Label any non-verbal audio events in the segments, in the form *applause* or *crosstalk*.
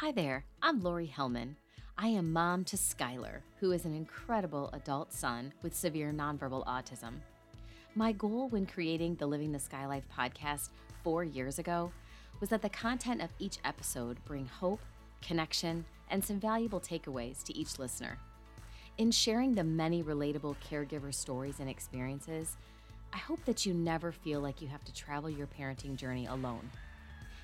Hi there, I'm Lori Hellman. I am mom to Skylar, who is an incredible adult son with severe nonverbal autism. My goal when creating the Living the Sky Life podcast four years ago was that the content of each episode bring hope, connection, and some valuable takeaways to each listener. In sharing the many relatable caregiver stories and experiences, I hope that you never feel like you have to travel your parenting journey alone.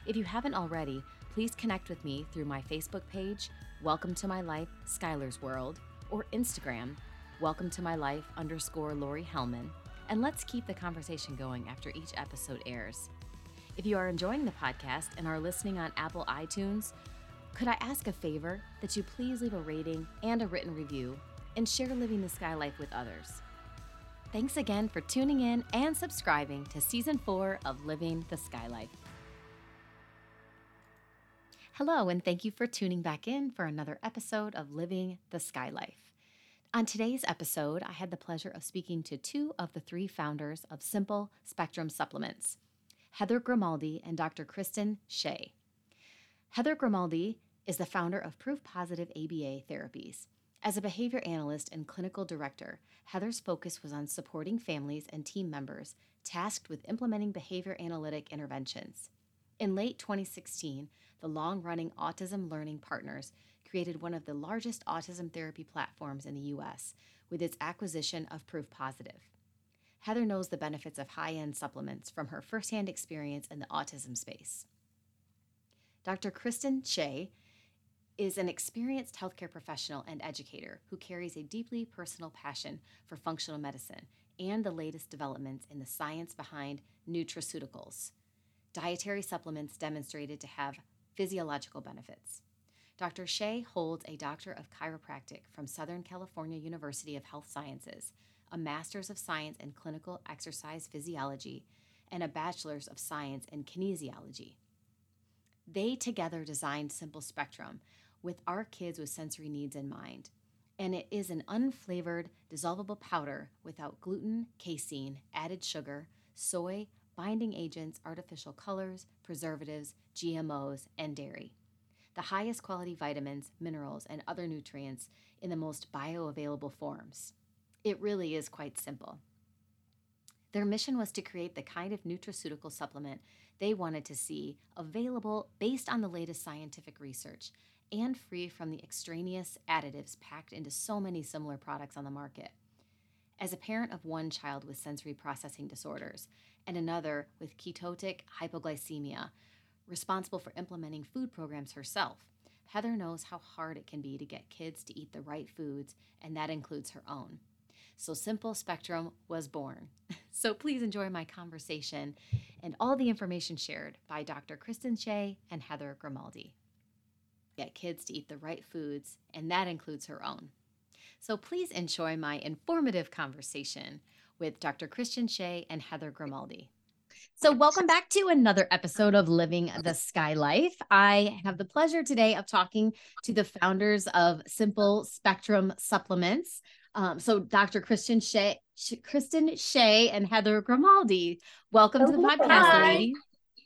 If you haven't already, please connect with me through my Facebook page, Welcome to My Life, Skylar's World, or Instagram, Welcome to My Life underscore Lori Hellman, and let's keep the conversation going after each episode airs. If you are enjoying the podcast and are listening on Apple iTunes, could I ask a favor that you please leave a rating and a written review and share Living the Sky Life with others? Thanks again for tuning in and subscribing to season four of Living the Sky Life. Hello, and thank you for tuning back in for another episode of Living the Sky Life. On today's episode, I had the pleasure of speaking to two of the three founders of Simple Spectrum Supplements, Heather Grimaldi and Dr. Kristin Shay. Heather Grimaldi is the founder of Proof Positive ABA Therapies. As a behavior analyst and clinical director, Heather's focus was on supporting families and team members tasked with implementing behavior analytic interventions. In late 2016, the long running Autism Learning Partners created one of the largest autism therapy platforms in the U.S. with its acquisition of Proof Positive. Heather knows the benefits of high end supplements from her firsthand experience in the autism space. Dr. Kristin Shay is an experienced healthcare professional and educator who carries a deeply personal passion for functional medicine and the latest developments in the science behind nutraceuticals. Dietary supplements demonstrated to have physiological benefits. Dr. Shay holds a Doctor of Chiropractic from Southern California University of Health Sciences, a Master's of Science in Clinical Exercise Physiology, and a Bachelor's of Science in Kinesiology. They together designed Simple Spectrum with our kids with sensory needs in mind. And it is an unflavored, dissolvable powder without gluten, casein, added sugar, soy, binding agents, artificial colors, preservatives, GMOs, and dairy. The highest quality vitamins, minerals, and other nutrients in the most bioavailable forms. It really is quite simple. Their mission was to create the kind of nutraceutical supplement they wanted to see available based on the latest scientific research and free from the extraneous additives packed into so many similar products on the market. As a parent of one child with sensory processing disorders and another with ketotic hypoglycemia, responsible for implementing food programs herself, Heather knows how hard it can be to get kids to eat the right foods, and that includes her own. So Simple Spectrum was born. *laughs* So please enjoy my conversation and all the information shared by Dr. Kristin Shay and Heather Grimaldi. Get kids to eat the right foods, and that includes her own. So please enjoy my informative conversation with Dr. Christian Shay and Heather Grimaldi. So, welcome back to another episode of Living the Sky Life. I have the pleasure today of talking to the founders of Simple Spectrum Supplements. Um, so, Dr. Christian Shay, Kristin Shay, and Heather Grimaldi. Welcome Hello. to the podcast, ladies.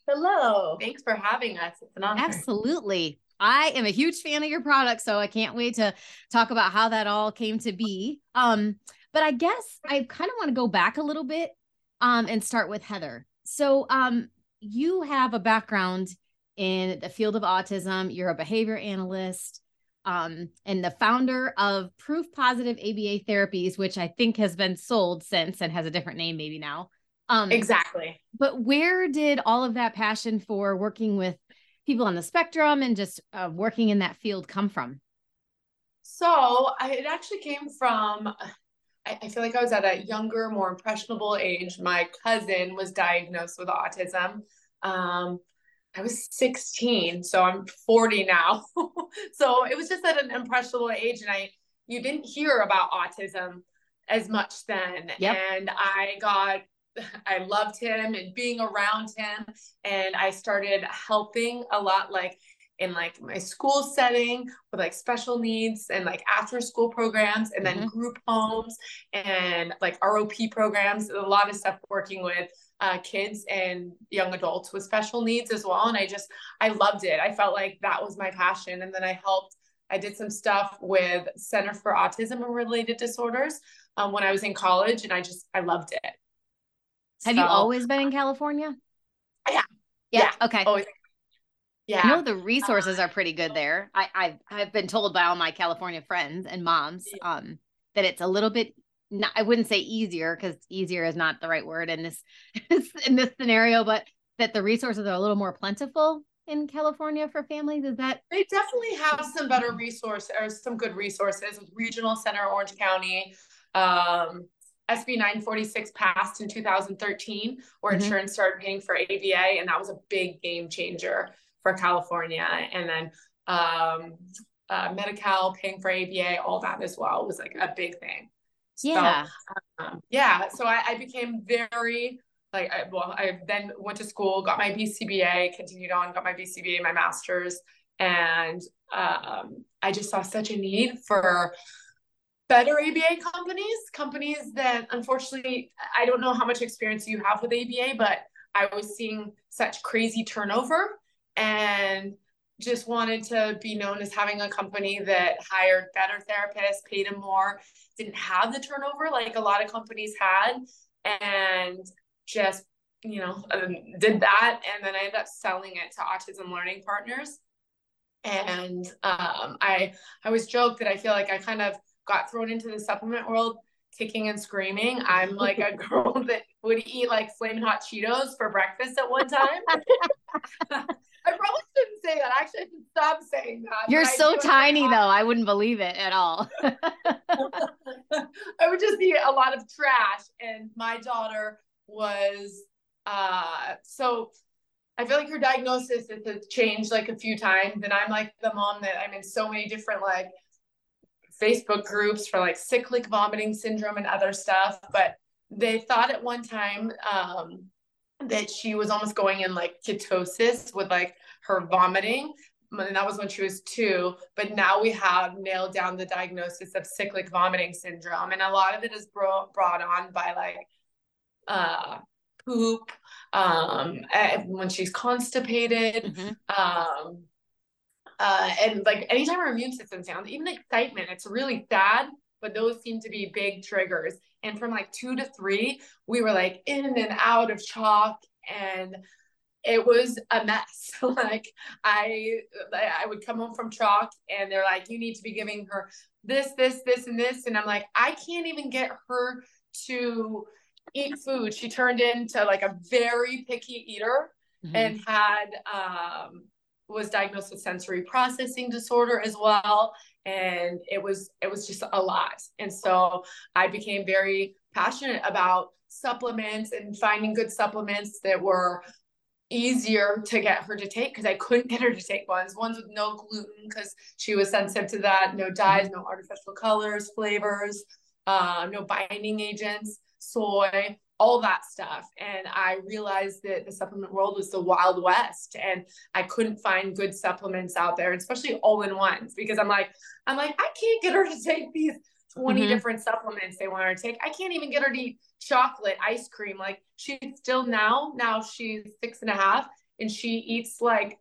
Hello. Thanks for having us. It's an honor. Absolutely. I am a huge fan of your product, so I can't wait to talk about how that all came to be. Um, but I guess I kind of want to go back a little bit um, and start with Heather. So, um, you have a background in the field of autism. You're a behavior analyst um, and the founder of Proof Positive ABA Therapies, which I think has been sold since and has a different name maybe now. Um, exactly. But where did all of that passion for working with people on the spectrum and just uh, working in that field come from? So it actually came from, I, I feel like I was at a younger, more impressionable age. My cousin was diagnosed with autism. Um, I was 16, so I'm 40 now. *laughs* so it was just at an impressionable age, and I you didn't hear about autism as much then. Yep. And I got *laughs* I loved him and being around him. And I started helping a lot, like in like my school setting with like special needs and like after school programs and then mm-hmm. group homes and like ROP programs, a lot of stuff working with uh, kids and young adults with special needs as well. And I just, I loved it. I felt like that was my passion. And then I helped, I did some stuff with Center for Autism and Related Disorders um, when I was in college. And I just, I loved it. Have so, you always been in California? Yeah. Yeah. yeah. Okay. Always. Yeah. I know the resources are pretty good there. I, I've I've been told by all my California friends and moms um that it's a little bit not, I wouldn't say easier because easier is not the right word in this *laughs* in this scenario, but that the resources are a little more plentiful in California for families. Is that they definitely have some better resources or some good resources with Regional Center Orange County. Um, SB 946 passed in 2013, where mm-hmm. insurance started paying for ABA, and that was a big game changer for California. And then um, uh, Medi-Cal paying for ABA, all that as well was like a big thing. Yeah. So, um, yeah. So I, I, became very like, I, well, I then went to school, got my BCBA, continued on, got my BCBA, my master's, and um, I just saw such a need for better ABA companies, companies that unfortunately, I don't know how much experience you have with ABA, but I was seeing such crazy turnover and just wanted to be known as having a company that hired better therapists, paid them more, didn't have the turnover like a lot of companies had, and just you know um, did that. And then I ended up selling it to Autism Learning Partners. And um, I I always joke that I feel like I kind of got thrown into the supplement world kicking and screaming. I'm like a girl *laughs* that would eat like flaming hot Cheetos for breakfast at one time. *laughs* I probably shouldn't say that. Actually, I should stop saying that. You're so tiny, though. I wouldn't believe it at all. *laughs* *laughs* I would just eat a lot of trash. And my daughter was uh so I feel like her diagnosis has changed like a few times. And I'm like the mom that I'm in so many different like Facebook groups for like cyclic vomiting syndrome and other stuff. But they thought at one time um, that she was almost going in like ketosis with like her vomiting. And that was when she was two. But now we have nailed down the diagnosis of cyclic vomiting syndrome. And a lot of it is bro- brought on by like uh, poop, um, when she's constipated. Mm-hmm. Um, uh, and like anytime her immune system sounds, even excitement, it's really sad, but those seem to be big triggers. And from like two to three, we were like in and out of CHOC and it was a mess. *laughs* like I I would come home from CHOC and they're like, you need to be giving her this, this, this, and this. And I'm like, I can't even get her to eat food. She turned into like a very picky eater mm-hmm. and had um was diagnosed with sensory processing disorder as well and it was it was just a lot and so i became very passionate about supplements and finding good supplements that were easier to get her to take because I couldn't get her to take ones. Ones with no gluten because she was sensitive to that. No dyes, no artificial colors, flavors, uh, no binding agents, soy all that stuff. And I realized that the supplement world was the wild west and I couldn't find good supplements out there, especially all in ones, because I'm like, I'm like, I can't get her to take these 20 mm-hmm. different supplements they want her to take. I can't even get her to eat chocolate ice cream. Like she's still now, now she's six and a half and she eats like,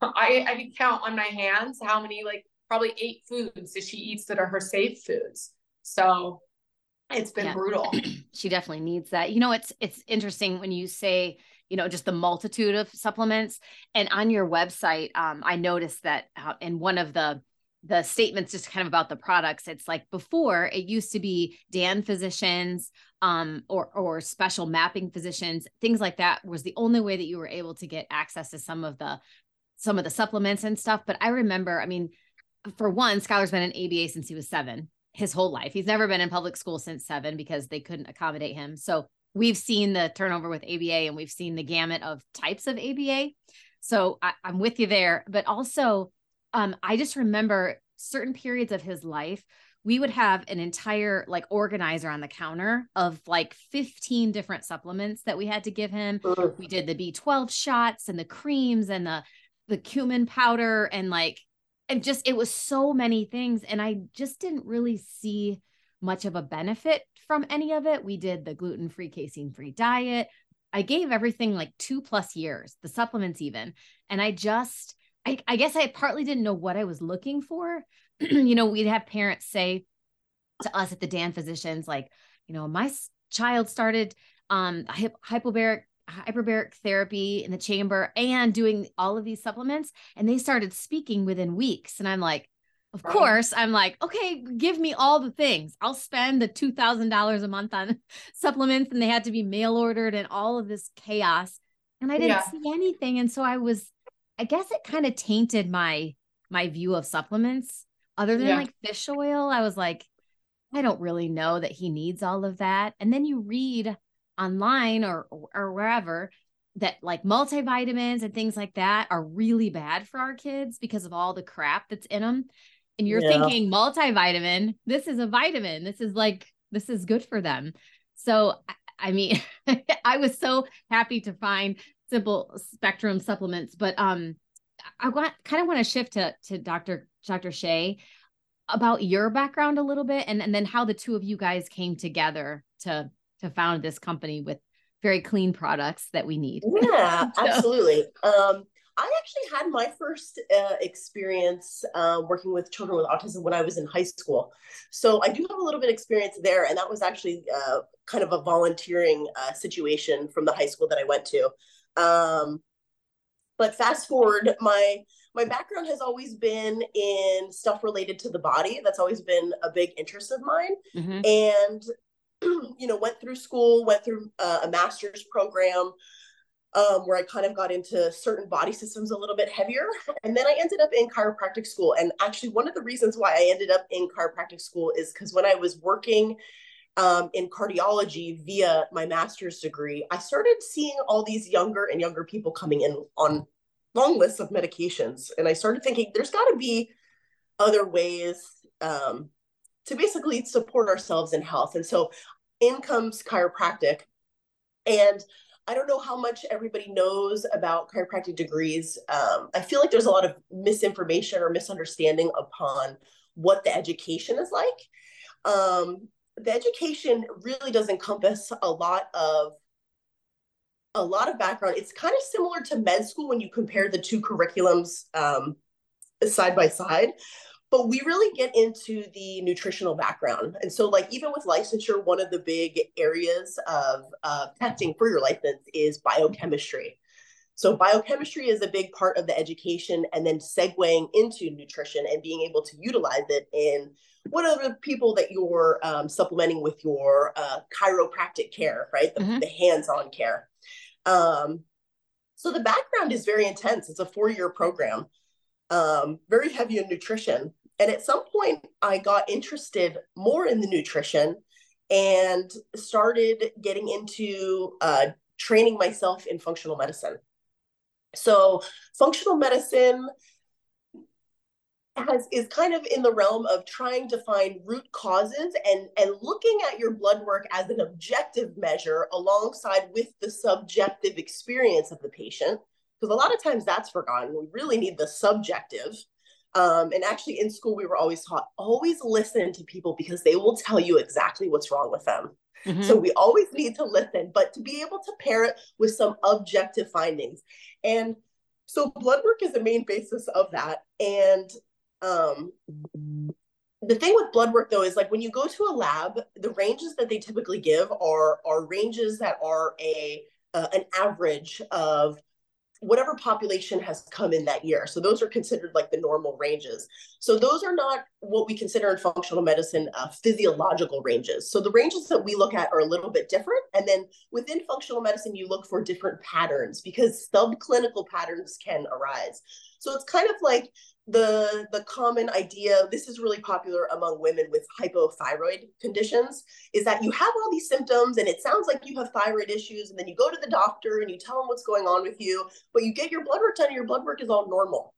I, I can count on my hands how many, like probably eight foods that she eats that are her safe foods. So it's been yeah. brutal. *clears throat* she definitely needs that. You know, it's it's interesting when you say, you know, just the multitude of supplements. And on your website, um, I noticed that uh, in one of the the statements just kind of about the products it's like before it used to be DAN physicians um, or or special mapping physicians things like that was the only way that you were able to get access to some of the some of the supplements and stuff but i remember i mean for one skylar's been in aba since he was seven his whole life. He's never been in public school since seven because they couldn't accommodate him. So we've seen the turnover with ABA and we've seen the gamut of types of ABA. So I, am with you there. But also, um, I just remember certain periods of his life, we would have an entire like organizer on the counter of like 15 different supplements that we had to give him. We did the B12 shots and the creams and the the cumin powder and like and just it was so many things and i just didn't really see much of a benefit from any of it we did the gluten-free casein-free diet I gave everything like two plus years, the supplements even. And I just, I, I guess I partly didn't know what I was looking for. *clears throat* you know, we'd have parents say to us at the DAN physicians, like, you know, my child started um hypobaric hyperbaric therapy in the chamber and doing all of these supplements and they started speaking within weeks. And i'm like of right. course. I'm like okay give me all the things. I'll spend the $2000 a month on *laughs* supplements and they had to be mail ordered and all of this chaos. And i didn't yeah. see anything. And so i was i guess it kind of tainted my my view of supplements. Other than yeah. like fish oil i was like i don't really know that he needs all of that. And then you read online or or wherever that like multivitamins and things like that are really bad for our kids because of all the crap that's in them. And you're yeah. thinking multivitamin, this is a vitamin. This is like this is good for them. So I mean, *laughs* I was so happy to find simple spectrum supplements, but um I want kind of want to shift to to Dr. Dr. Shay about your background a little bit and, and then how the two of you guys came together to to found this company with very clean products that we need. Yeah, *laughs* so. absolutely. Um, I actually had my first uh, experience uh, working with children with autism when I was in high school. So I do have a little bit of experience there. And that was actually uh, kind of a volunteering uh, situation from the high school that I went to. Um, but fast forward, my my background has always been in stuff related to the body. That's always been a big interest of mine. Mm-hmm. And *clears throat* you know, went through school, went through uh, a master's program um, where I kind of got into certain body systems a little bit heavier. And then I ended up in chiropractic school. And actually, one of the reasons why I ended up in chiropractic school is because when I was working um, in cardiology via my master's degree, I started seeing all these younger and younger people coming in on long lists of medications. And I started thinking there's got to be other ways um, to basically support ourselves in health. And so in comes chiropractic. And I don't know how much everybody knows about chiropractic degrees. Um, I feel like there's a lot of misinformation or misunderstanding upon what the education is like. Um, the education really does encompass a lot of a lot of background. It's kind of similar to med school when you compare the two curriculums um, side by side but we really get into the nutritional background. And so, like, even with licensure, one of the big areas of uh, testing for your license is biochemistry. So, biochemistry is a big part of the education, and then segueing into nutrition and being able to utilize it in what are the people that you're um, supplementing with your uh, chiropractic care, right? The, mm-hmm. the hands on care. Um, so, the background is very intense. It's a four year program, um, very heavy in nutrition. And at some point, I got interested more in the nutrition and started getting into uh, training myself in functional medicine. So, functional medicine has is kind of in the realm of trying to find root causes and and looking at your blood work as an objective measure alongside with the subjective experience of the patient because a lot of times that's forgotten we really need the subjective um, and actually, in school, we were always taught always listen to people because they will tell you exactly what's wrong with them. Mm-hmm. So we always need to listen, but to be able to pair it with some objective findings. And so blood work is the main basis of that. And um, the thing with blood work though is like when you go to a lab, the ranges that they typically give are are ranges that are a uh, an average of whatever population has come in that year. So those are considered like the normal ranges. So those are not what we consider in functional medicine uh, physiological ranges. So the ranges that we look at are a little bit different. And then within functional medicine, you look for different patterns because subclinical patterns can arise. So it's kind of like the the common idea this is really popular among women with hypothyroid conditions is that you have all these symptoms and it sounds like you have thyroid issues and then you go to the doctor and you tell them what's going on with you but you get your blood work done and your blood work is all normal.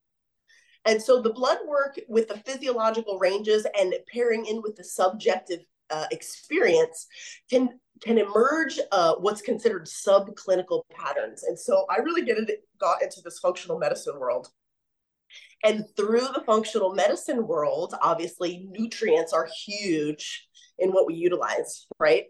And so the blood work with the physiological ranges and pairing in with the subjective uh, experience can can emerge uh, what's considered subclinical patterns. And so i really get it, got into this functional medicine world and through the functional medicine world, obviously, nutrients are huge in what we utilize, right?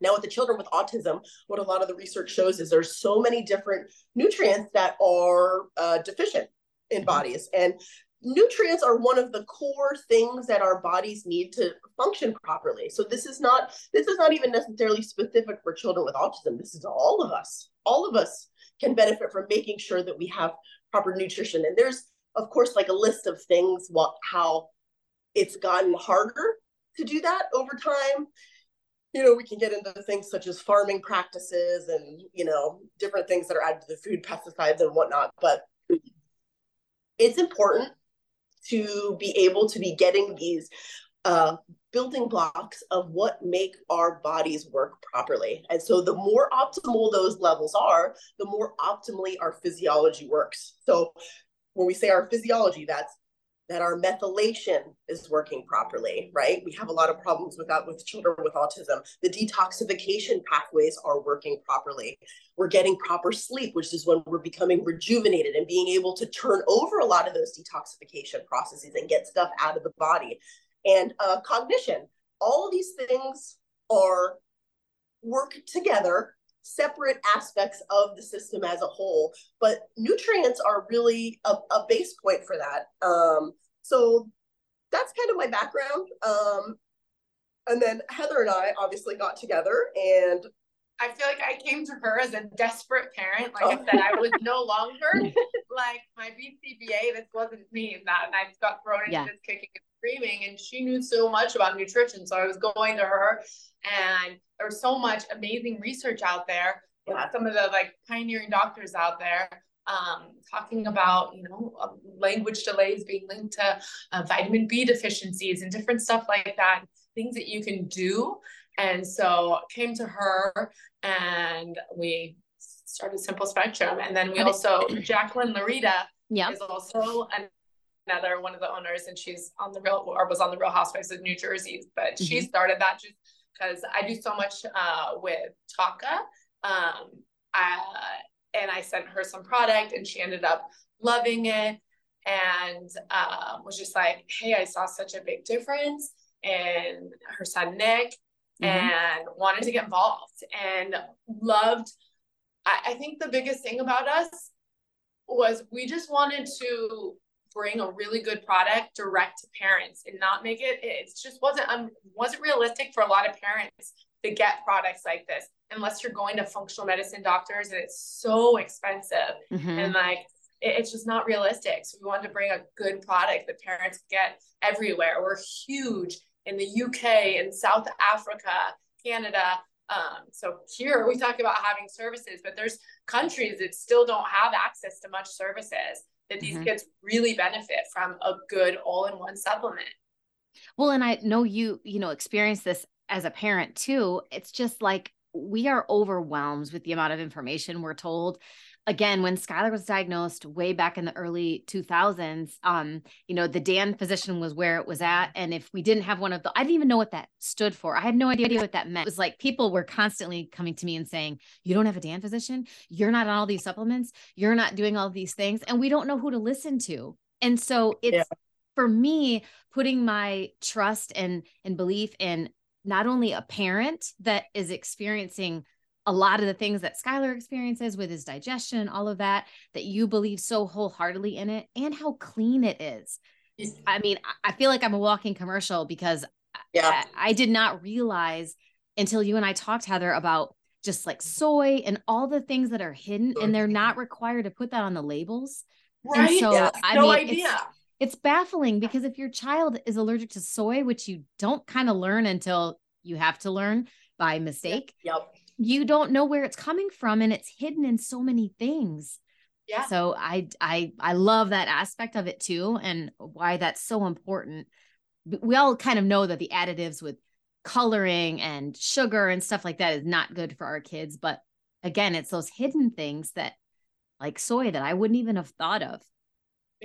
Now, with the children with autism, what a lot of the research shows is there's so many different nutrients that are uh, deficient in mm-hmm. bodies. And nutrients are one of the core things that our bodies need to function properly. So this is not this is not even necessarily specific for children with autism. This is all of us. All of us can benefit from making sure that we have proper nutrition. And there's of course like a list of things what how it's gotten harder to do that over time. You know, we can get into things such as farming practices and, you know, different things that are added to the food, pesticides and whatnot. But it's important to be able to be getting these uh, building blocks of what make our bodies work properly. And so the more optimal those levels are, the more optimally our physiology works. So when we say our physiology, that's that our methylation is working properly, right? We have a lot of problems with that with children with autism. The detoxification pathways are working properly. We're getting proper sleep, which is when we're becoming rejuvenated and being able to turn over a lot of those detoxification processes and get stuff out of the body. And uh, cognition, all of these things are work together separate aspects of the system as a whole. But nutrients are really a, a base point for that. Um, so that's kind of my background. Um, and then Heather and I obviously got together and I feel like I came to her as a desperate parent. Like oh. I said, I was *laughs* no longer like my BCBA. This wasn't me. That and I got thrown into yeah. this kicking and screaming. And she knew so much about nutrition. So I was going to her and there's so much amazing research out there yeah. some of the like pioneering doctors out there um, talking about you know uh, language delays being linked to uh, vitamin b deficiencies and different stuff like that things that you can do and so came to her and we started simple spectrum and then we also jacqueline laurita yeah. is also an another one of the owners and she's on the real or was on the real housewives of new jersey but mm-hmm. she started that just because I do so much uh, with TACA. Um, I, and I sent her some product and she ended up loving it and uh, was just like, hey, I saw such a big difference in her son Nick mm-hmm. and wanted to get involved and loved. I, I think the biggest thing about us was we just wanted to bring a really good product direct to parents and not make it it just wasn't um, wasn't realistic for a lot of parents to get products like this unless you're going to functional medicine doctors and it's so expensive mm-hmm. and like it, it's just not realistic. So we wanted to bring a good product that parents get everywhere. We're huge in the uk and south africa canada um, so here we talk about having services but there's countries that still don't have access to much services that these mm-hmm. kids really benefit from a good all-in-one supplement. Well, and I know you, you know, experience this as a parent too. It's just like we are overwhelmed with the amount of information we're told again, when Skylar was diagnosed way back in the early 2000s, um, you know, the DAN physician was where it was at. And if we didn't have one of the, I didn't even know what that stood for. I had no idea what that meant. It was like people were constantly coming to me and saying, You don't have a DAN physician. You're not on all these supplements. You're not doing all these things. And we don't know who to listen to. And so it's, yeah. for me putting my trust and and belief in not only a parent that is experiencing a lot of the things that Skylar experiences with his digestion all of that, that you believe so wholeheartedly in it and how clean it is. I mean, I feel like I'm a walking commercial because yeah. I, I did not realize until you and I talked, Heather, about just like soy and all the things that are hidden and they're not required to put that on the labels. Right. And so, yeah. I no mean, idea. It's, it's baffling because if your child is allergic to soy, which you don't kind of learn until you have to learn by mistake. Yep you don't know where it's coming from and it's hidden in so many things. Yeah. So i i i love that aspect of it too and why that's so important. We all kind of know that the additives with coloring and sugar and stuff like that is not good for our kids but again it's those hidden things that like soy that i wouldn't even have thought of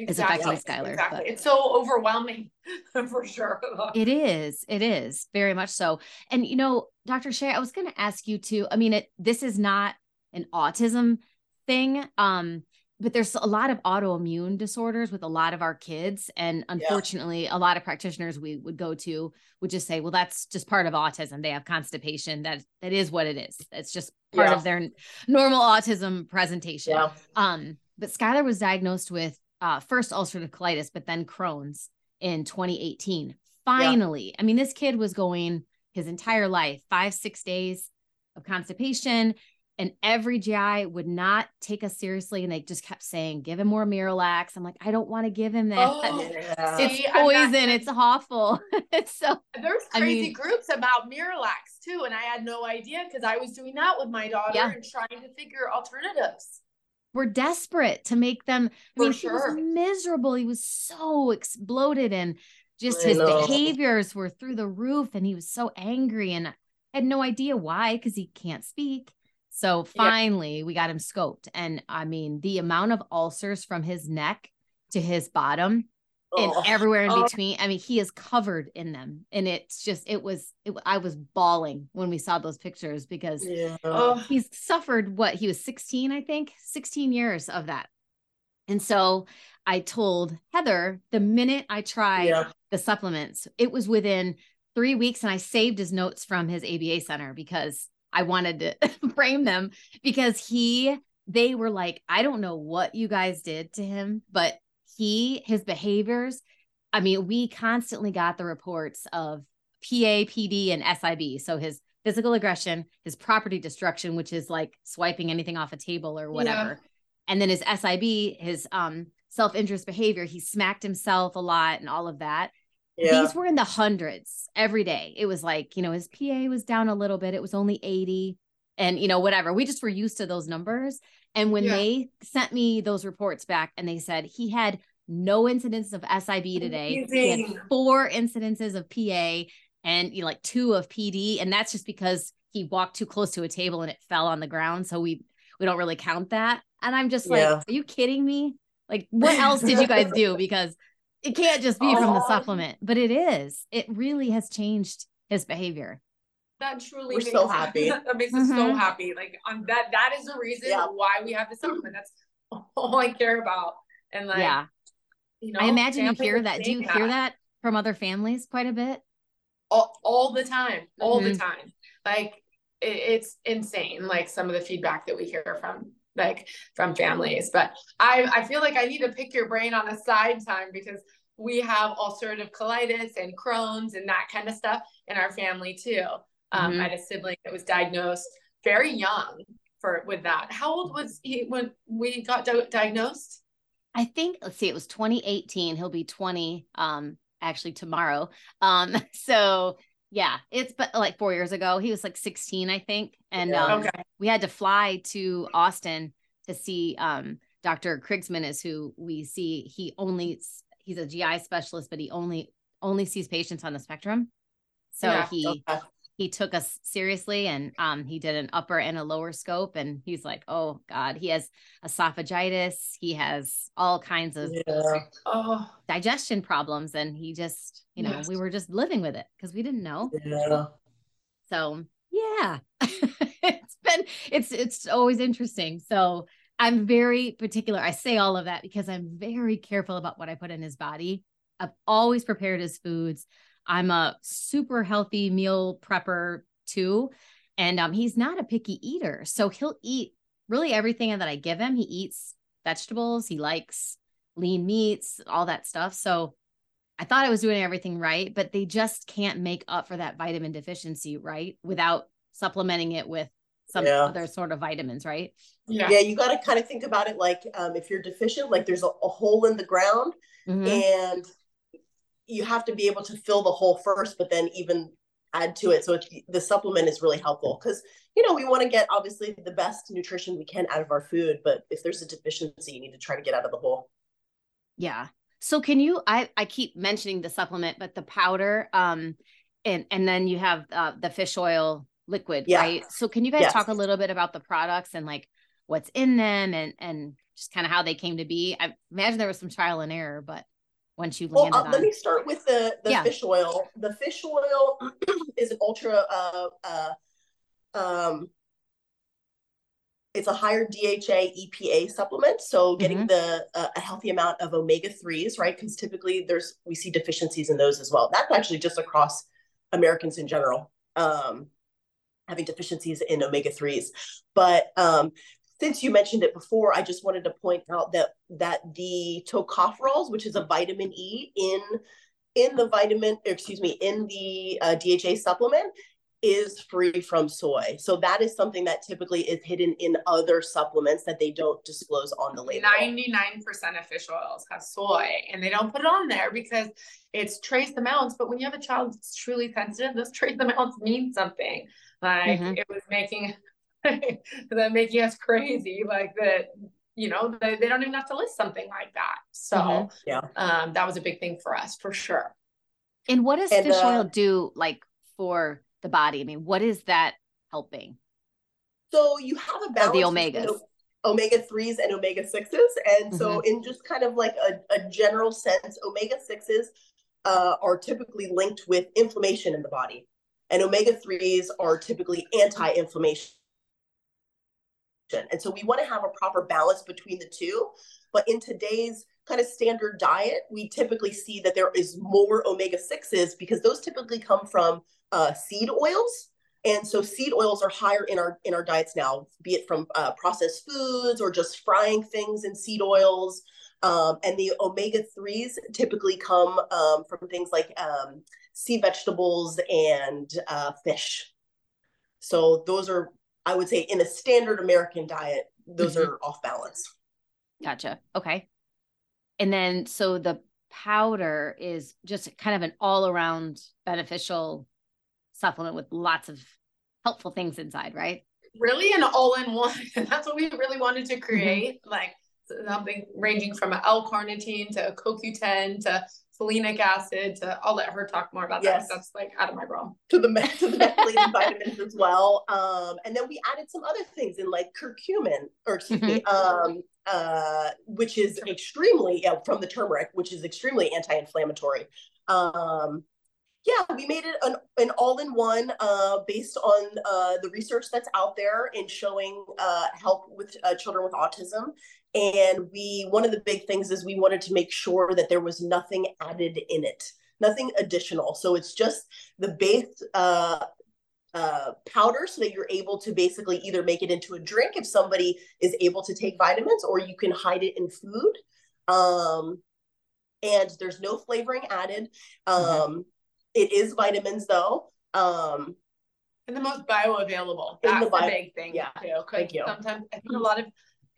exactly. is affecting Skylar. Exactly. But it's so overwhelming *laughs* for sure. it is. It is very much so. And you know, Dr. Shay, I was going to ask you to, I mean, it this is not an autism thing. Um, but there's a lot of autoimmune disorders with a lot of our kids and unfortunately yeah. a lot of practitioners we would go to would just say well that's just part of autism they have constipation that that is what it is it's just part yeah. of their normal autism presentation yeah. um but skylar was diagnosed with uh, first ulcerative colitis but then crohn's in 2018 finally i mean this kid was going his entire life five six days of constipation and every GI would not take us seriously. And they just kept saying, give him more Miralax. I'm like, I don't want to give him that. Oh, *laughs* yeah. It's See, poison. Not, it's awful. *laughs* it's so there's crazy I mean, groups about Miralax too. And I had no idea because I was doing that with my daughter yeah. and trying to figure alternatives. We're desperate to make them. I mean, sure. he was miserable. He was so exploded and just I his know. behaviors were through the roof. And he was so angry. And I had no idea why because he can't speak so finally, yeah. we got him scoped. And I mean, the amount of ulcers from his neck to his bottom oh. and everywhere in oh. between. I mean, he is covered in them. And it's just, it was, it, I was bawling when we saw those pictures because yeah. oh, he's suffered what he was 16, I think, 16 years of that. And so I told Heather the minute I tried yeah. the supplements, it was within three weeks and I saved his notes from his ABA center because I wanted to *laughs* frame them because he, they were like, I don't know what you guys did to him, but he, his behaviors, I mean, we constantly got the reports of PA, PD, and SIB. So his physical aggression, his property destruction, which is like swiping anything off a table or whatever. Yeah. And then his SIB, his um self-injurious behavior, he smacked himself a lot and all of that. Yeah. These were in the hundreds every day. It was like, you know, his PA was down a little bit. It was only 80 and, you know, whatever. We just were used to those numbers. And when yeah. they sent me those reports back and they said he had no incidents of SIB today, Amazing. he had four incidences of PA and you know, like two of PD. And that's just because he walked too close to a table and it fell on the ground. So we, we don't really count that. And I'm just like, yeah. are you kidding me? Like, what else did you guys do? *laughs* Because it can't just be oh. from the supplement, but it is. It really has changed his behavior. That truly we're so *laughs* happy. that makes mm-hmm. us so mm-hmm. happy. Like on that, that is the reason yeah. why we have the supplement. That's *laughs* all I care about. And like, yeah, you know, I imagine you hear that. Do you hear that from other families quite a bit? All, all the time, all mm-hmm. the time. Like it, it's insane. Like some of the feedback that we hear from like from families. But I, I feel like I need to pick your brain on a side time because we have ulcerative colitis and Crohn's and that kind of stuff in our family too. Um, mm-hmm. I had a sibling that was diagnosed very young for with that. How old was he when we got di- diagnosed? I think let's see, it was 2018. He'll be 20 um actually tomorrow. Um *laughs* so yeah, it's but like four years ago. He was like 16, I think. And yeah. um, okay. we had to fly to Austin to see um, Dr. Krigsman is who we see. He only he's a GI specialist, but he only only sees patients on the spectrum. So yeah. he okay he took us seriously and um, he did an upper and a lower scope and he's like oh god he has esophagitis he has all kinds of yeah. oh. digestion problems and he just you know yes. we were just living with it because we didn't know yeah. so yeah *laughs* it's been it's it's always interesting so i'm very particular i say all of that because i'm very careful about what i put in his body i've always prepared his foods I'm a super healthy meal prepper too. And um, he's not a picky eater. So he'll eat really everything that I give him. He eats vegetables, he likes lean meats, all that stuff. So I thought I was doing everything right, but they just can't make up for that vitamin deficiency, right? Without supplementing it with some yeah. other sort of vitamins, right? Yeah, yeah you got to kind of think about it like um, if you're deficient, like there's a, a hole in the ground, mm-hmm. and you have to be able to fill the hole first, but then even add to it. So the supplement is really helpful because you know we want to get obviously the best nutrition we can out of our food, but if there's a deficiency, you need to try to get out of the hole. Yeah. So can you? I I keep mentioning the supplement, but the powder, um, and and then you have uh, the fish oil liquid, yeah. right? So can you guys yes. talk a little bit about the products and like what's in them and and just kind of how they came to be? I imagine there was some trial and error, but once you landed well, uh, on? Let me start with the, the yeah. fish oil. The fish oil *clears throat* is an ultra uh, uh, um, it's a higher DHA EPA supplement. So getting mm-hmm. the uh, a healthy amount of omega threes, right? Because typically there's we see deficiencies in those as well. That's actually just across Americans in general, um, having deficiencies in omega threes. But um, since you mentioned it before, I just wanted to point out that that the tocopherols, which is a vitamin E in in the vitamin, excuse me, in the uh, DHA supplement, is free from soy. So that is something that typically is hidden in other supplements that they don't disclose on the label. 99% of fish oils have soy and they don't put it on there because it's trace amounts. But when you have a child that's truly sensitive, those trace amounts mean something. Like mm-hmm. it was making *laughs* that making us crazy. Like that, you know, they, they don't even have to list something like that. So mm-hmm. yeah, um, that was a big thing for us for sure. And what does and, fish uh, oil do like for the body? I mean, what is that helping? So you have a balance. the omegas. Omega 3s and omega 6s. And so, mm-hmm. in just kind of like a, a general sense, omega 6s uh, are typically linked with inflammation in the body, and omega 3s are typically anti inflammation. And so, we want to have a proper balance between the two. But in today's kind of standard diet, we typically see that there is more omega 6s because those typically come from uh, seed oils. And so seed oils are higher in our in our diets now, be it from uh, processed foods or just frying things in seed oils. Um, and the omega threes typically come um, from things like um, sea vegetables and uh, fish. So those are, I would say, in a standard American diet, those mm-hmm. are off balance. Gotcha. Okay. And then so the powder is just kind of an all around beneficial supplement with lots of helpful things inside, right? Really an all in one. *laughs* That's what we really wanted to mm-hmm. create. Mm-hmm. Like something ranging from L-carnitine to CoQ10 to folinic acid to I'll let her talk more about yes. that. That's like out of my realm. To the to the *laughs* methylated vitamins as well. Um, and then we added some other things in like curcumin, or excuse mm-hmm. me, um, uh, which is extremely yeah, from the turmeric, which is extremely anti-inflammatory. Um, yeah, we made it an, an all-in-one uh, based on uh, the research that's out there in showing uh, help with uh, children with autism. And we, one of the big things is we wanted to make sure that there was nothing added in it, nothing additional. So it's just the base uh, uh, powder so that you're able to basically either make it into a drink if somebody is able to take vitamins, or you can hide it in food. Um, and there's no flavoring added. Um, mm-hmm it is vitamins though. Um, and the most bioavailable. That's the, bio- the big thing yeah. too. Thank you. Sometimes I think a lot of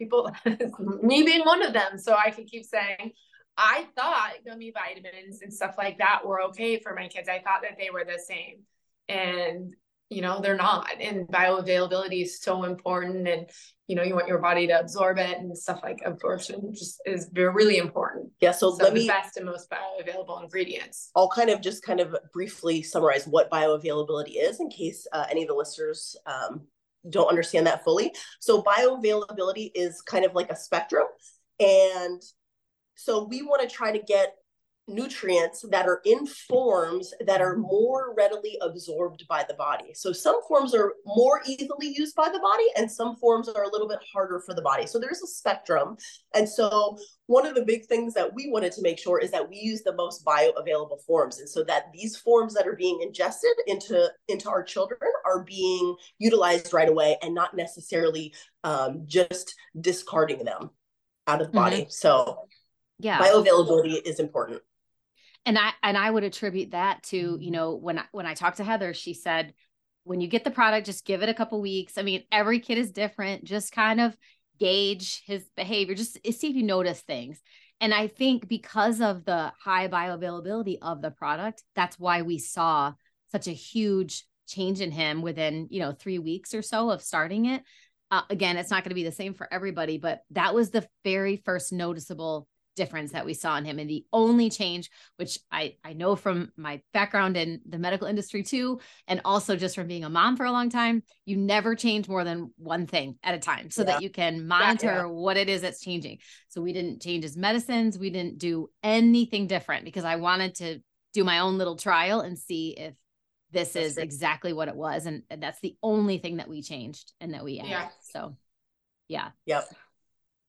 people, *laughs* me being one of them, so I can keep saying, I thought gummy vitamins and stuff like that were okay for my kids. I thought that they were the same. And you know they're not. And bioavailability is so important. And you know you want your body to absorb it and stuff like absorption just is really important. Yeah so, so let me best and most bioavailable ingredients. I'll kind of just kind of briefly summarize what bioavailability is in case uh, any of the listeners um, don't understand that fully. So bioavailability is kind of like a spectrum. And so we want to try to get nutrients that are in forms that are more readily absorbed by the body. So some forms are more easily used by the body and some forms are a little bit harder for the body. So there's a spectrum. And so one of the big things that we wanted to make sure is that we use the most bioavailable forms and so that these forms that are being ingested into into our children are being utilized right away and not necessarily um, just discarding them out of the body. Mm-hmm. So yeah bioavailability is important and i and i would attribute that to you mm-hmm. know when I, when i talked to heather she said when you get the product just give it a couple weeks. I mean every kid is different just kind of gauge his behavior just see if you notice things. And i think because of the high bioavailability of the product that's why we saw such a huge change in him within you know three weeks or so of starting it. Uh, again it's not going to be the same for everybody but that was the very first noticeable difference that we saw in him and the only change which i i know from my background in the medical industry too and also just from being a mom for a long time you never change more than one thing at a time so yeah. that you can monitor yeah, yeah. what it is that's changing so we didn't change his medicines we didn't do anything different because i wanted to do my own little trial and see if this that's is great. exactly what it was and, and, that's the only thing that we changed and that we added so Yeah. Yep.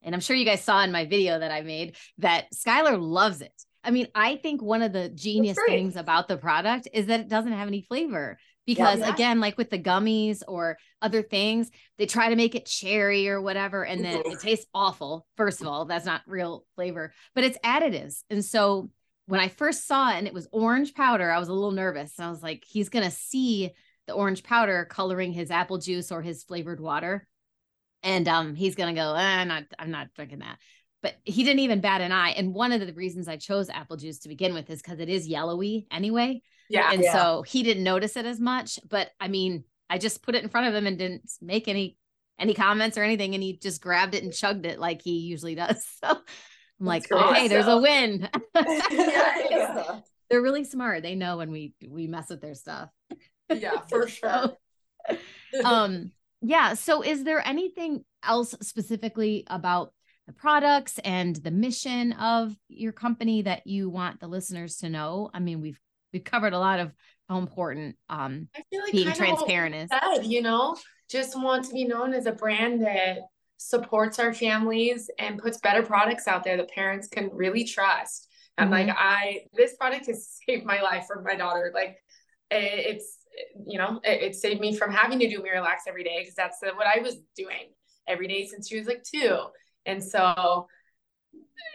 And I'm sure you guys saw in my video that I made that Skylar loves it. I mean, I think one of the genius things about the product is that it doesn't have any flavor because yeah, yeah. again like with the gummies or other things they try to make it cherry or whatever and then mm-hmm. it tastes awful first of all that's not real flavor but it's additives. And so when i first saw it and it was orange powder i was a little nervous. I was like he's going to see the orange powder coloring his apple juice or his flavored water and um he's going to go eh, i'm not i'm not drinking that but he didn't even bat an eye. And one of the reasons I chose apple juice to begin with is because it is yellowy anyway. Yeah. And yeah. so he didn't notice it as much. But I mean, I just put it in front of him and didn't make any any comments or anything. And he just grabbed it and chugged it like he usually does. *laughs* So I'm like, That's okay, there's a win. *laughs* *laughs* yeah, They're really smart. They know when we we mess with their stuff. Yeah, for sure. um, yeah. So is there anything else specifically about the products and the mission of your company that you want the listeners to know? I mean, we've we've covered a lot of how important um I feel like being transparent is. Said, you know, just want to be known as a brand that supports our families and puts better products out there that parents can really trust. And mm-hmm. like I this product has saved my life for my daughter. Like it's you know, it, it saved me from having to do Miralax every day because that's what I was doing every day since she was like two. And so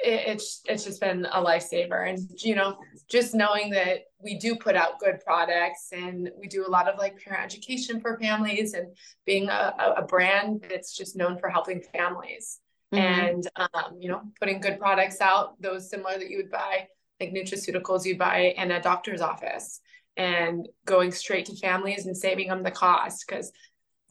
it, it's it's just been a lifesaver and you know just knowing that we do put out good products and we do a lot of like parent education for families and being a, a brand that's just known for helping families mm-hmm. and um, you know putting good products out those similar that you would buy like nutraceuticals you'd buy in a doctor's office and going straight to families and saving them the cost because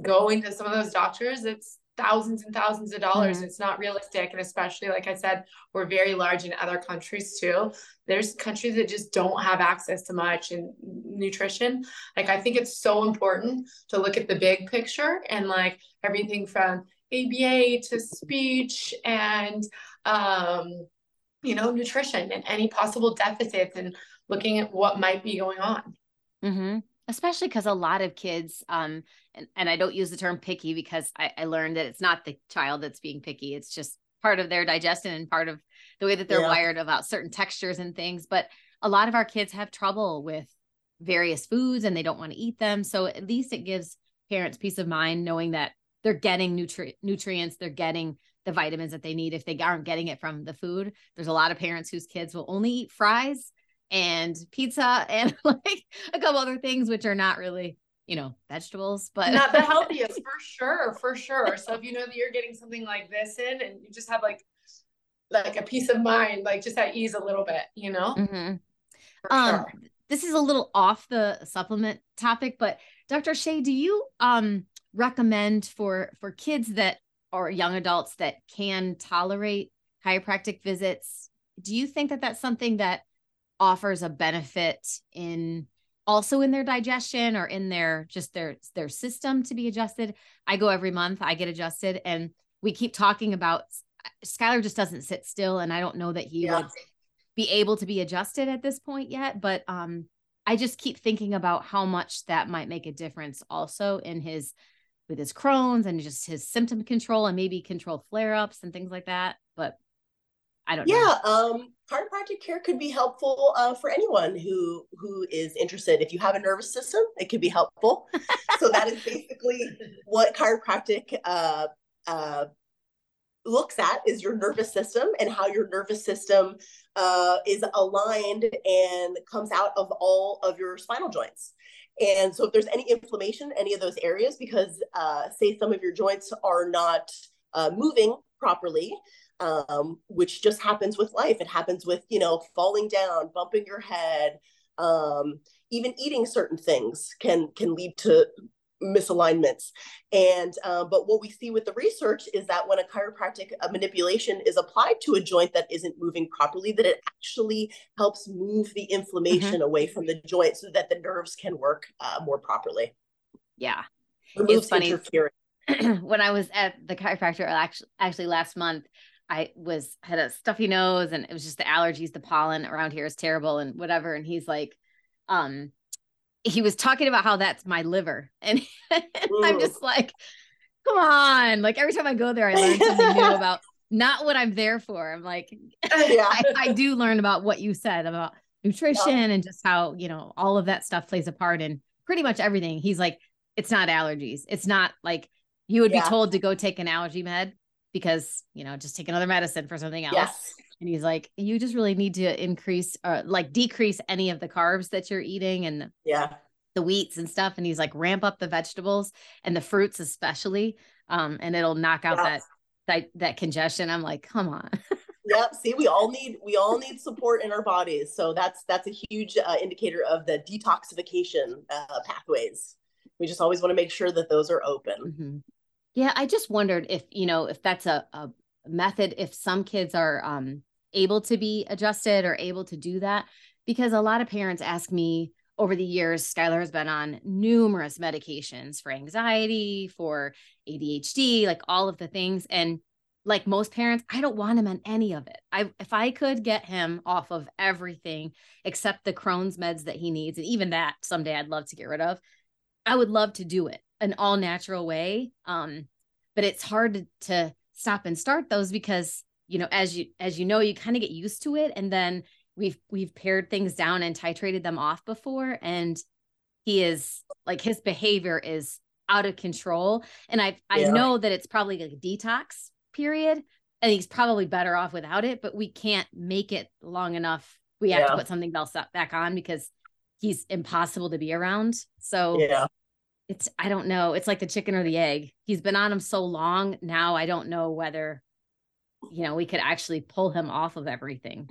going to some of those doctors it's thousands and thousands of dollars. Mm-hmm. It's not realistic. And especially, like I said, we're very large in other countries too. There's countries that just don't have access to much in nutrition. Like, I think it's so important to look at the big picture and like everything from ABA to speech and, um, you know, nutrition and any possible deficits and looking at what might be going on. Mm-hmm. Especially because a lot of kids um and, and i don't use the term picky because I, I learned that it's not the child that's being picky. It's just part of their digestion and part of the way that they're yeah. wired about certain textures and things. But a lot of our kids have trouble with various foods and they don't want to eat them. So at least it gives parents peace of mind knowing that they're getting nutri- nutrients they're getting the vitamins that they need. If they aren't getting it from the food there's a lot of parents whose kids will only eat fries and pizza *laughs* and like a couple other things which are not really you know vegetables but not the *laughs* healthiest for sure for sure so if you know that you're getting something like this in and you just have like like a peace of mind like just at ease a little bit you know mm-hmm. um sure. this is a little off the supplement topic but dr shay do you um recommend for for kids that or young adults that can tolerate chiropractic visits do you think that that's something that offers a benefit in also in their digestion or in their just their their system to be adjusted. I go every month, I get adjusted and we keep talking about Skylar just doesn't sit still and I don't know that he yeah. would be able to be adjusted at this point yet, but um I just keep thinking about how much that might make a difference also in his with his Crohn's and just his symptom control and maybe control flare-ups and things like that. But I don't yeah, know. Yeah, um, chiropractic care could be helpful uh, for anyone who who is interested. If you have a nervous system, it could be helpful. *laughs* so that is basically what chiropractic uh, uh, looks at is your nervous system and how your nervous system uh, is aligned and comes out of all of your spinal joints. And so if there's any inflammation, any of those areas, because uh, say some of your joints are not uh, moving properly, um, which just happens with life. It happens with, you know, falling down, bumping your head, um, even eating certain things can can lead to misalignments. And uh, but what we see with the research is that when a chiropractic manipulation is applied to a joint that isn't moving properly, that it actually helps move the inflammation mm-hmm. away from the joint so that the nerves can work uh, more properly. Yeah, Removes it's funny. *clears throat* when I was at the chiropractor actually actually last month, I was had a stuffy nose and it was just the allergies, the pollen around here is terrible and whatever. And he's like, um, he was talking about how that's my liver. *laughs* And I'm just like, come on. Like every time I go there, I learn something new about *laughs* not what I'm there for. I'm like, yeah. I, I, do learn about what you said about nutrition yeah. and just how, you know, all of that stuff plays a part in pretty much everything. He's like, it's not allergies. It's not like you would yeah. be told to go take an allergy med because, you know, just take another medicine for something else. Yes. And he's like, you just really need to increase or uh, like decrease any of the carbs that you're eating and yeah, the wheats and stuff. And he's like, ramp up the vegetables and the fruits especially. Um, and it'll knock out that that that congestion. I'm like, come on. *laughs* yep. See, we all need we all need support in our bodies. So that's that's a huge uh, indicator of the detoxification uh, pathways. We just always want to make sure that those are open. Mm-hmm. Yeah, I just wondered if you know if that's a, a method if some kids are um, able to be adjusted or able to do that because a lot of parents ask me over the years skylar has been on numerous medications for anxiety for adhd like all of the things and like most parents i don't want him on any of it. I if i could get him off of everything except the crohn's meds that he needs and even that someday i'd love to get rid of i would love to do it an all natural way um but it's hard to, to stop and start those because you know as you as you know you kind of get used to it and then we've we've pared things down and titrated them off before and he is like his behavior is out of control and i i know that it's probably like a detox period and he's probably better off without it but we can't make it long enough. We have yeah. to put something else back on because he's impossible to be around so yeah it's I don't know. It's like the chicken or the egg. He's been on him so long now. I don't know whether you know we could actually pull him off of everything.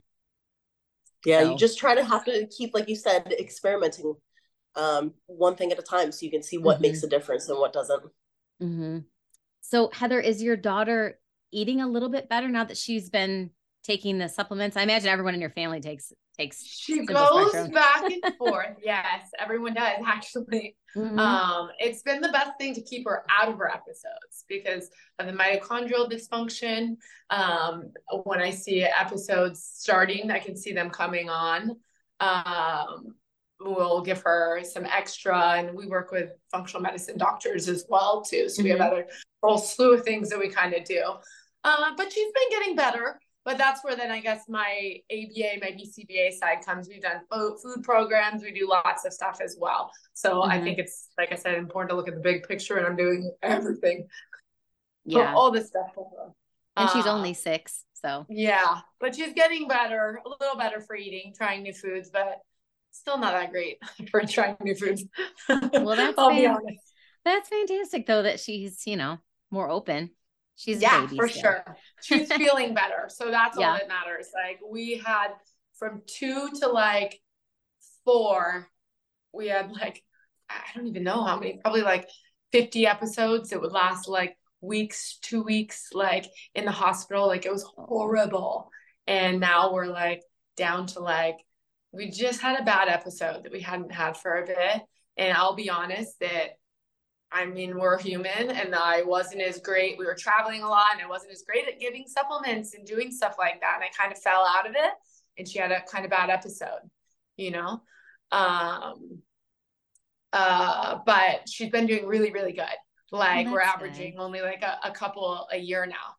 Yeah, so. you just try to have to keep, like you said, experimenting um, one thing at a time, so you can see what mm-hmm. makes a difference and what doesn't. Mm-hmm. So Heather, is your daughter eating a little bit better now that she's been taking the supplements? I imagine everyone in your family takes takes. She goes back and *laughs* forth. yes, everyone does actually. Mm-hmm. Um, it's been the best thing to keep her out of her episodes because of the mitochondrial dysfunction. Um, when I see episodes starting, I can see them coming on. Um, we'll give her some extra, and we work with functional medicine doctors as well too. So mm-hmm. we have mm-hmm. other whole slew of things that we kind of do. Uh, but she's been getting better but that's where then I guess my ABA, my BCBA side comes. We've done food programs, we do lots of stuff as well. So mm-hmm. I think it's like I said, important to look at the big picture, and I'm doing everything. Yeah, all this stuff. And uh, she's only six, so yeah, but she's getting better, a little better for eating, trying new foods, but still not that great *laughs* for trying new foods. Well, that's *laughs* I'll be honest. That's fantastic though that she's you know more open. She's yeah, for still. sure. She's feeling *laughs* better. So that's yeah. all that matters. Like we had from two to like four, we had like, I don't even know how many, probably like 50 episodes. It would last like weeks, two weeks, like in the hospital. Like it was oh. horrible. And now we're like down to like, we just had a bad episode that we hadn't had for a bit. And I'll be honest that I mean, we're human and I wasn't as great. We were traveling a lot and I wasn't as great at giving supplements and doing stuff like that. And I kind of fell out of it. And she had a kind of bad episode, you know? Um, uh, but she's been doing really, really good. Like we're averaging good. only like a, a, couple a year now.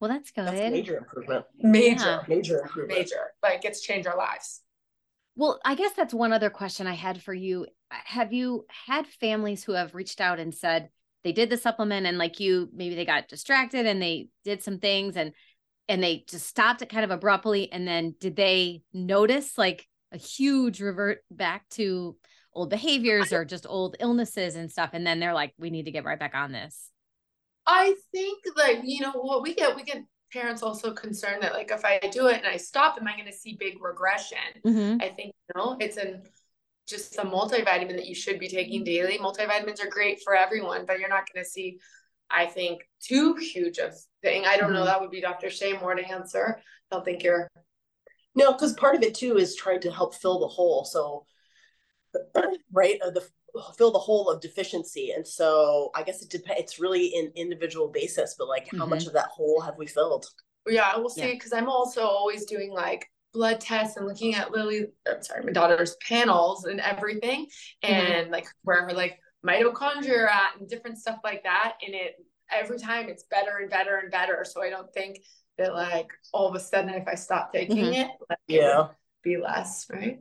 Well, that's good. That's major improvement. Major, yeah. major improvement. Major. Like it's changed our lives. Well, I guess that's one other question I had for you. Have you had families who have reached out and said they did the supplement and like you maybe they got distracted and they did some things and and they just stopped it kind of abruptly and then did they notice like a huge revert back to old behaviors or just old illnesses and stuff and then they're like we need to get right back on this i think like you know what we get we get parents also concerned that like if I do it and I stop, am I going to see big regression? Mm-hmm. I think you know it's an just a multivitamin that you should be taking daily. Multivitamins are great for everyone, but you're not going to see, I think, too huge of thing. I don't mm-hmm. know. That would be Dr. Shay more to answer. I don't think you're. No, because part of it too is trying to help fill the hole. So, *clears throat* right, uh, the fill the hole of deficiency and so i guess it depends it's really in individual basis but like how mm-hmm. much of that hole have we filled yeah we'll see because yeah. i'm also always doing like blood tests and looking at lily i'm sorry my daughter's panels and everything mm-hmm. and mm-hmm. like where her like mitochondria are at and different stuff like that. And it every time it's better and better and better. So I don't think that like all of a sudden if I stop taking mm-hmm. it, like, yeah, it be less, right?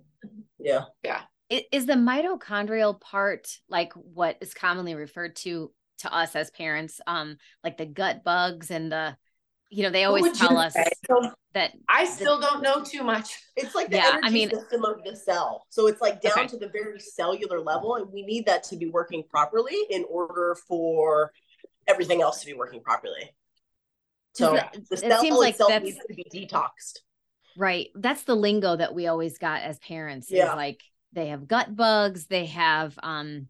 Yeah. Yeah. Is the mitochondrial part like what is commonly referred to to us as parents, um, like the gut bugs and the you know, they always tell us so that I still the, don't know too much. It's like the yeah, energy I mean, system of the cell. So it's like down okay. to the very cellular level. And we need that to be working properly in order for everything else to be working properly. So it, the cell it seems like that needs to be detoxed. Right. That's the lingo that we always got as parents. Yeah. like they have gut bugs, they have um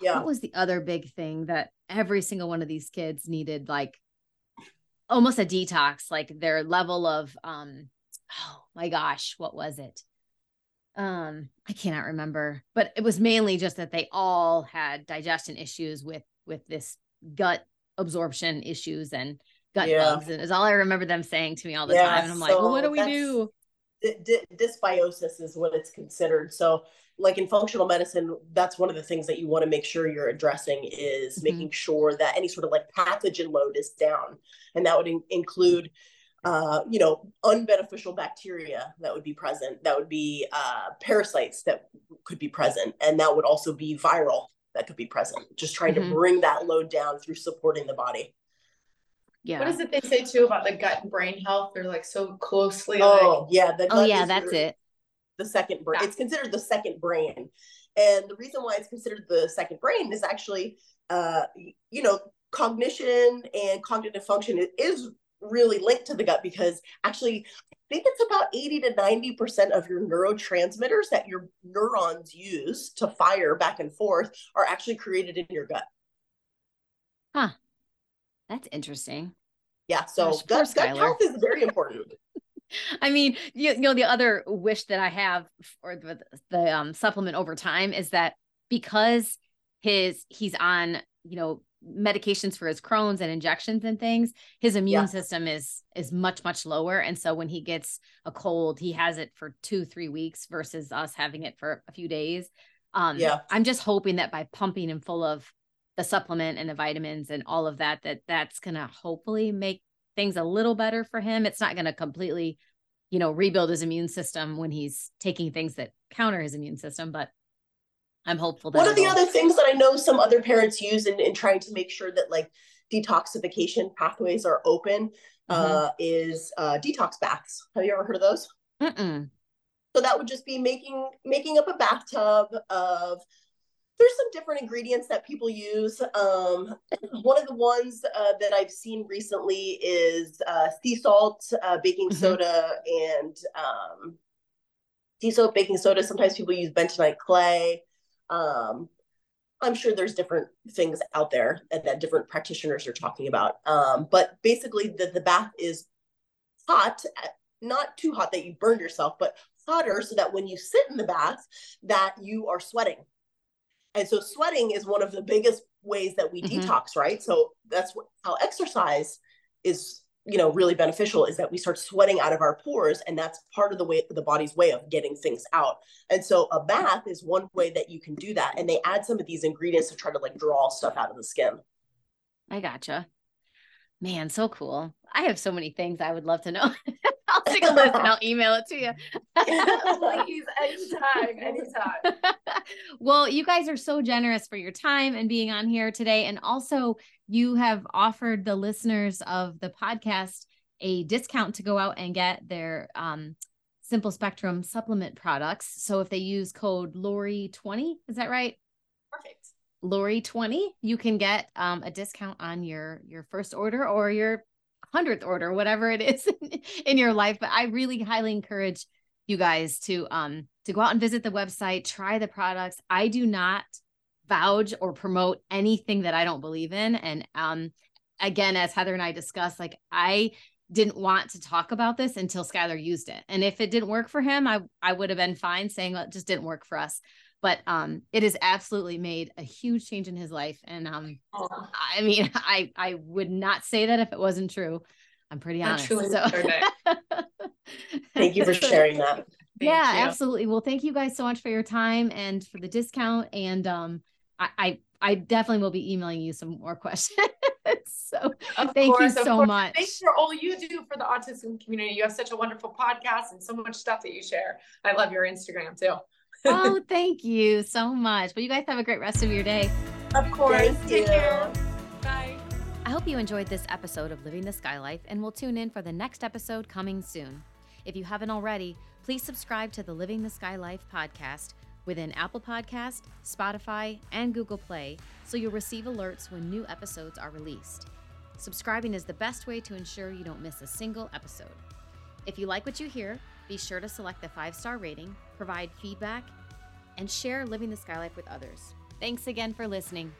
yeah. What was the other big thing that every single one of these kids needed like almost a detox, like their level of um oh my gosh, what was it? Um, I cannot remember, but it was mainly just that they all had digestion issues with with this gut absorption issues and gut yeah. bugs, and is all I remember them saying to me all the yeah, time. And I'm like, well, what do we do? D- dysbiosis is what it's considered. So like in functional medicine, that's one of the things that you want to make sure you're addressing is mm-hmm. making sure that any sort of like pathogen load is down. And that would in- include, uh, you know, unbeneficial bacteria that would be present. That would be uh, parasites that could be present. And that would also be viral that could be present. Just trying mm-hmm. to bring that load down through supporting the body. Yeah. What is it they say too about the gut and brain health? They're like so closely. Oh, like... yeah. oh, yeah, that's it the second brain. Yeah. It's considered the second brain. And the reason why it's considered the second brain is actually, uh, you know, cognition and cognitive function is really linked to the gut because actually, I think it's about 80 to 90% of your neurotransmitters that your neurons use to fire back and forth are actually created in your gut. Huh. That's interesting. Yeah. So gut, gut health is very important. I mean, you, you know, the other wish that I have for the, the um, supplement over time is that because his he's on, you know, medications for his Crohn's and injections and things, his immune yeah. system is is much much lower, and so when he gets a cold, he has it for two three weeks versus us having it for a few days. Um, yeah, I'm just hoping that by pumping him full of the supplement and the vitamins and all of that, that that's gonna hopefully make things a little better for him. It's not going to completely, you know, rebuild his immune system when he's taking things that counter his immune system, but I'm hopeful that one of the other things that I know some other parents use in, in trying to make sure that like detoxification pathways are open mm-hmm. uh, is uh, detox baths. Have you ever heard of those? Mm-mm. So that would just be making making up a bathtub of there's some different ingredients that people use. Um, one of the ones uh, that I've seen recently is uh, sea salt, uh, baking mm-hmm. soda, and um, sea salt, baking soda. Sometimes people use bentonite clay. Um, I'm sure there's different things out there that, different practitioners are talking about. Um, but basically, the, the bath is hot, not too hot that you burn yourself, but hotter so that when you sit in the bath, that you are sweating and so sweating is one of the biggest ways that we mm-hmm. detox, right? So that's what, how exercise is, you know, really beneficial is that we start sweating out of our pores and that's part of the way the body's way of getting things out. And so a bath is one way that you can do that and they add some of these ingredients to try to like draw stuff out of the skin. I gotcha. Man, so cool. I have so many things I would love to know. *laughs* *laughs* I'll take a list and I'll email it to you. *laughs* Please, anytime, anytime. *laughs* well, you guys are so generous for your time and being on here today. And also, you have offered the listeners of the podcast a discount to go out and get their um, simple spectrum supplement products. So if they use code Lori20, is that right? Perfect. Lori 20, you can get um, a discount on your your first order or your 100th order, whatever it is *laughs* in your life. But I really highly encourage you guys to um to go out and visit the website, try the products. I do not vouch or promote anything that I don't believe in. And um again, as Heather and I discussed, like I didn't want to talk about this until Skylar used it. And if it didn't work for him, I I would have been fine saying well, it just didn't work for us but um it has absolutely made a huge change in his life and um oh. i mean *laughs* i i would not say that if it wasn't true i'm pretty honest so. *laughs* thank you for sharing that thank yeah you. absolutely well thank you guys so much for your time and for the discount and um I, I I definitely will be emailing you some more *laughs* questions. so Of thank course, you so course. much. Thanks for all you do for the autism community. You have such a wonderful podcast and so much stuff that you share. I love your Instagram too. Oh, thank you so much. Well, you guys have a great rest of your day. Of course. Thank Take care. Bye. I hope you enjoyed this episode of Living the Sky Life and will tune in for the next episode coming soon. If you haven't already, please subscribe to the Living the Sky Life podcast within Apple Podcast, Spotify, and Google Play so you'll receive alerts when new episodes are released. Subscribing is the best way to ensure you don't miss a single episode. If you like what you hear, be sure to select the five star rating, provide feedback, and share Living the Sky Life with others. Thanks again for listening.